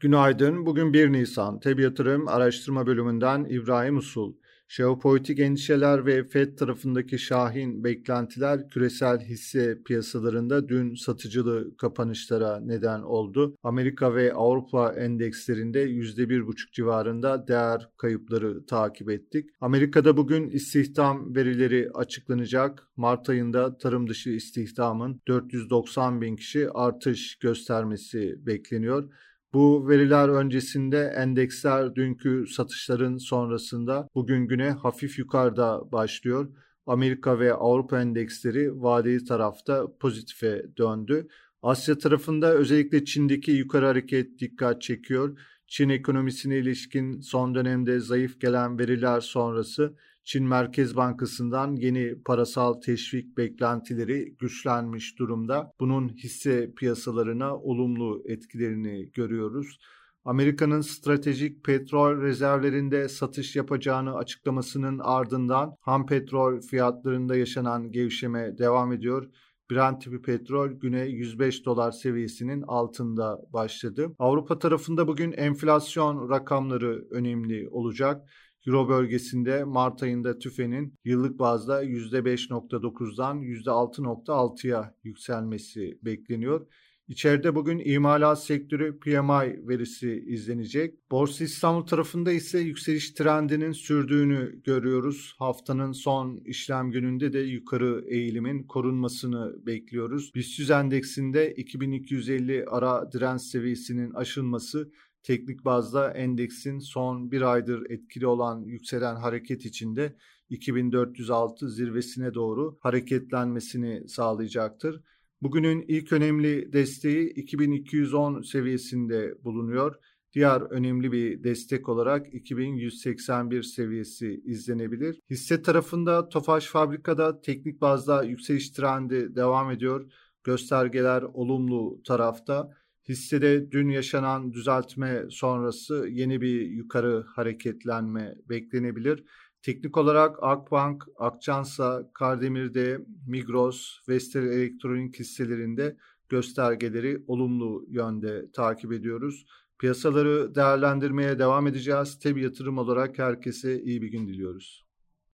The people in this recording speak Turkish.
Günaydın. Bugün 1 Nisan. Teb Yatırım Araştırma Bölümünden İbrahim Usul. Jeopolitik endişeler ve FED tarafındaki şahin beklentiler küresel hisse piyasalarında dün satıcılı kapanışlara neden oldu. Amerika ve Avrupa endekslerinde %1,5 civarında değer kayıpları takip ettik. Amerika'da bugün istihdam verileri açıklanacak. Mart ayında tarım dışı istihdamın 490 bin kişi artış göstermesi bekleniyor. Bu veriler öncesinde endeksler dünkü satışların sonrasında bugün güne hafif yukarıda başlıyor. Amerika ve Avrupa endeksleri vadeli tarafta pozitife döndü. Asya tarafında özellikle Çin'deki yukarı hareket dikkat çekiyor. Çin ekonomisine ilişkin son dönemde zayıf gelen veriler sonrası Çin Merkez Bankası'ndan yeni parasal teşvik beklentileri güçlenmiş durumda. Bunun hisse piyasalarına olumlu etkilerini görüyoruz. Amerika'nın stratejik petrol rezervlerinde satış yapacağını açıklamasının ardından ham petrol fiyatlarında yaşanan gevşeme devam ediyor. Brent tipi petrol güne 105 dolar seviyesinin altında başladı. Avrupa tarafında bugün enflasyon rakamları önemli olacak. Euro bölgesinde Mart ayında tüfenin yıllık bazda %5.9'dan %6.6'ya yükselmesi bekleniyor. İçeride bugün imalat sektörü PMI verisi izlenecek. Borsa İstanbul tarafında ise yükseliş trendinin sürdüğünü görüyoruz. Haftanın son işlem gününde de yukarı eğilimin korunmasını bekliyoruz. BIST endeksinde 2250 ara direnç seviyesinin aşılması teknik bazda endeksin son bir aydır etkili olan yükselen hareket içinde 2406 zirvesine doğru hareketlenmesini sağlayacaktır. Bugünün ilk önemli desteği 2210 seviyesinde bulunuyor. Diğer önemli bir destek olarak 2181 seviyesi izlenebilir. Hisse tarafında Tofaş Fabrika'da teknik bazda yükseliş trendi devam ediyor. Göstergeler olumlu tarafta. Hissede dün yaşanan düzeltme sonrası yeni bir yukarı hareketlenme beklenebilir. Teknik olarak Akbank, Akçansa, Kardemir'de, Migros, Vestel Elektronik hisselerinde göstergeleri olumlu yönde takip ediyoruz. Piyasaları değerlendirmeye devam edeceğiz. Tabi yatırım olarak herkese iyi bir gün diliyoruz.